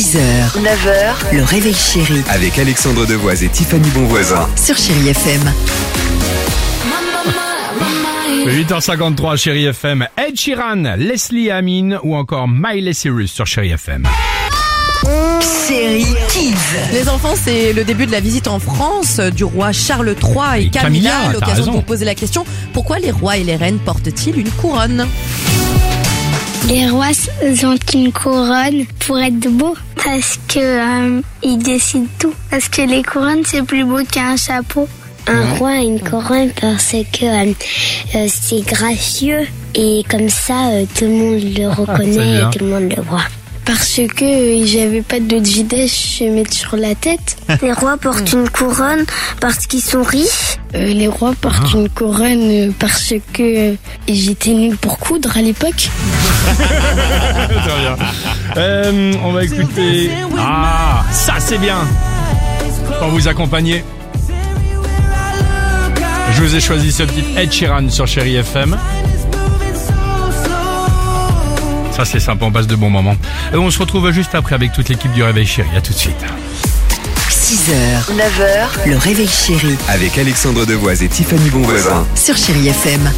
6h, 9h, le réveil chéri Avec Alexandre Devoise et Tiffany Bonvoisin. sur Chérie FM. 8h53, Chérie FM. Ed Sheeran, Leslie Amin ou encore Miley Cyrus sur Chérie FM. Série Kids. Les enfants, c'est le début de la visite en France du roi Charles III et, Et Camilla, Camilla. t'as L'occasion raison. de vous poser la question pourquoi les rois et les reines portent-ils une couronne? Les rois ont une couronne pour être beaux parce que euh, ils décident tout. Parce que les couronnes c'est plus beau qu'un chapeau. Un roi a une couronne parce que euh, euh, c'est gracieux et comme ça euh, tout le monde le reconnaît bien. et tout le monde le voit. Parce que j'avais pas de gilet, je vais mettre sur la tête. Les rois portent une couronne parce qu'ils sont riches. Euh, les rois portent une couronne euh, parce que euh, j'étais nulle pour coudre à l'époque. Très bien. Euh, on va écouter. Ah, ça c'est bien. Pour vous accompagner. Je vous ai choisi ce petit Ed Sheeran sur Chérie FM. Ça c'est sympa, on passe de bons moments. Et on se retrouve juste après avec toute l'équipe du Réveil Chérie. À tout de suite. 6h, 9h, le réveil chéri Avec Alexandre Devoise et Tiffany Bonvoisin. sur Chérie FM.